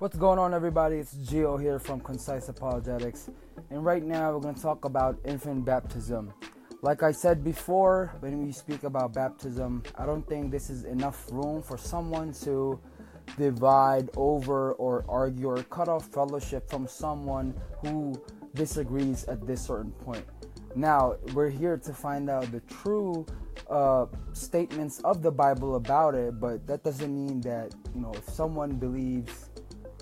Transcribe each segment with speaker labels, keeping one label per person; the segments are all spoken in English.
Speaker 1: What's going on, everybody? It's Gio here from Concise Apologetics, and right now we're going to talk about infant baptism. Like I said before, when we speak about baptism, I don't think this is enough room for someone to divide over or argue or cut off fellowship from someone who disagrees at this certain point. Now, we're here to find out the true uh, statements of the Bible about it, but that doesn't mean that, you know, if someone believes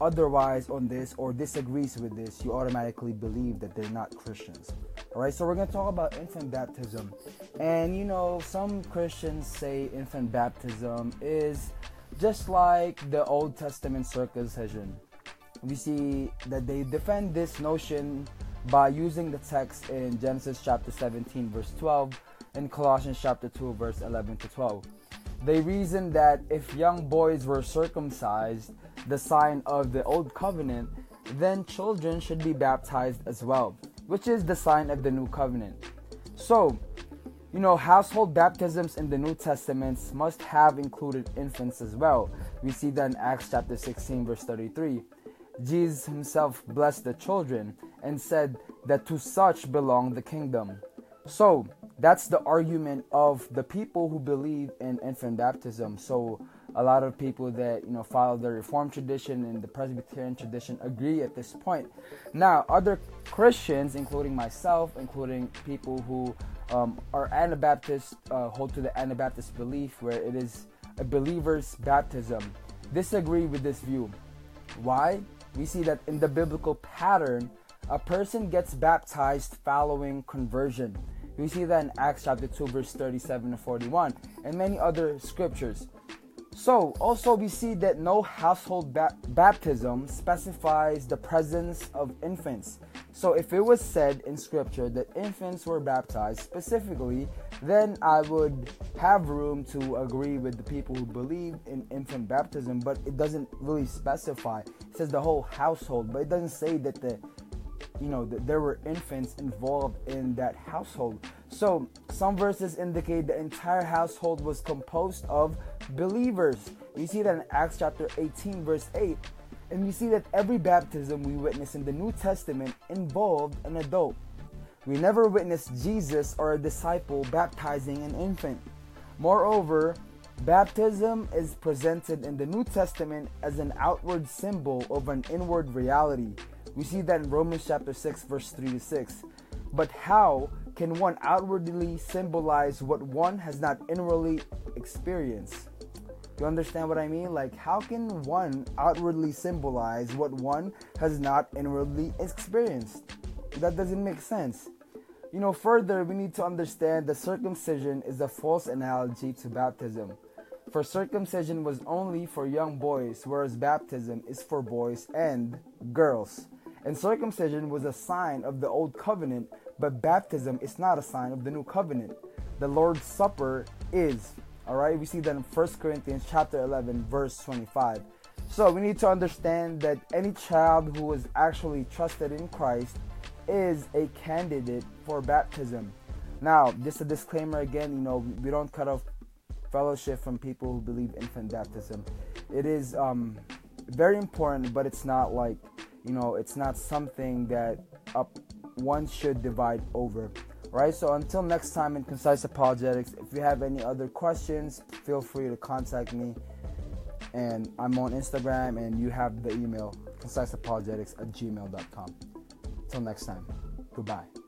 Speaker 1: otherwise on this or disagrees with this, you automatically believe that they're not Christians. All right, so we're going to talk about infant baptism. And, you know, some Christians say infant baptism is just like the Old Testament circumcision. We see that they defend this notion by using the text in Genesis chapter 17, verse 12, and Colossians chapter 2, verse 11 to 12. They reason that if young boys were circumcised, the sign of the old covenant, then children should be baptized as well, which is the sign of the new covenant. So, you know, household baptisms in the New Testaments must have included infants as well. We see that in Acts chapter 16, verse 33. Jesus himself blessed the children and said that to such belong the kingdom. So, that's the argument of the people who believe in infant baptism. So, a lot of people that you know follow the Reformed tradition and the Presbyterian tradition agree at this point. Now, other Christians, including myself, including people who um, are Anabaptists, uh, hold to the Anabaptist belief where it is a believer's baptism, disagree with this view. Why? We see that in the biblical pattern, a person gets baptized following conversion. We see that in Acts chapter 2, verse 37 to 41, and many other scriptures. So, also, we see that no household ba- baptism specifies the presence of infants. So, if it was said in scripture that infants were baptized specifically, then I would have room to agree with the people who believe in infant baptism, but it doesn't really specify. It says the whole household, but it doesn't say that the you know that there were infants involved in that household. So some verses indicate the entire household was composed of believers. We see that in acts chapter 18 verse 8 and we see that every baptism we witness in the new testament involved an adult. We never witnessed jesus or a disciple baptizing an infant. Moreover baptism is presented in the new testament as an outward symbol of an inward reality we see that in Romans chapter 6, verse 3 to 6. But how can one outwardly symbolize what one has not inwardly experienced? You understand what I mean? Like, how can one outwardly symbolize what one has not inwardly experienced? That doesn't make sense. You know, further, we need to understand that circumcision is a false analogy to baptism. For circumcision was only for young boys, whereas baptism is for boys and girls. And circumcision was a sign of the old covenant, but baptism is not a sign of the new covenant. The Lord's Supper is. All right, we see that in 1 Corinthians chapter 11 verse 25. So, we need to understand that any child who is actually trusted in Christ is a candidate for baptism. Now, just a disclaimer again, you know, we don't cut off fellowship from people who believe infant baptism. It is um, very important, but it's not like you know it's not something that up one should divide over right? So until next time in concise apologetics if you have any other questions feel free to contact me. And i'm on instagram and you have the email conciseapologetics at gmail.com until next time goodbye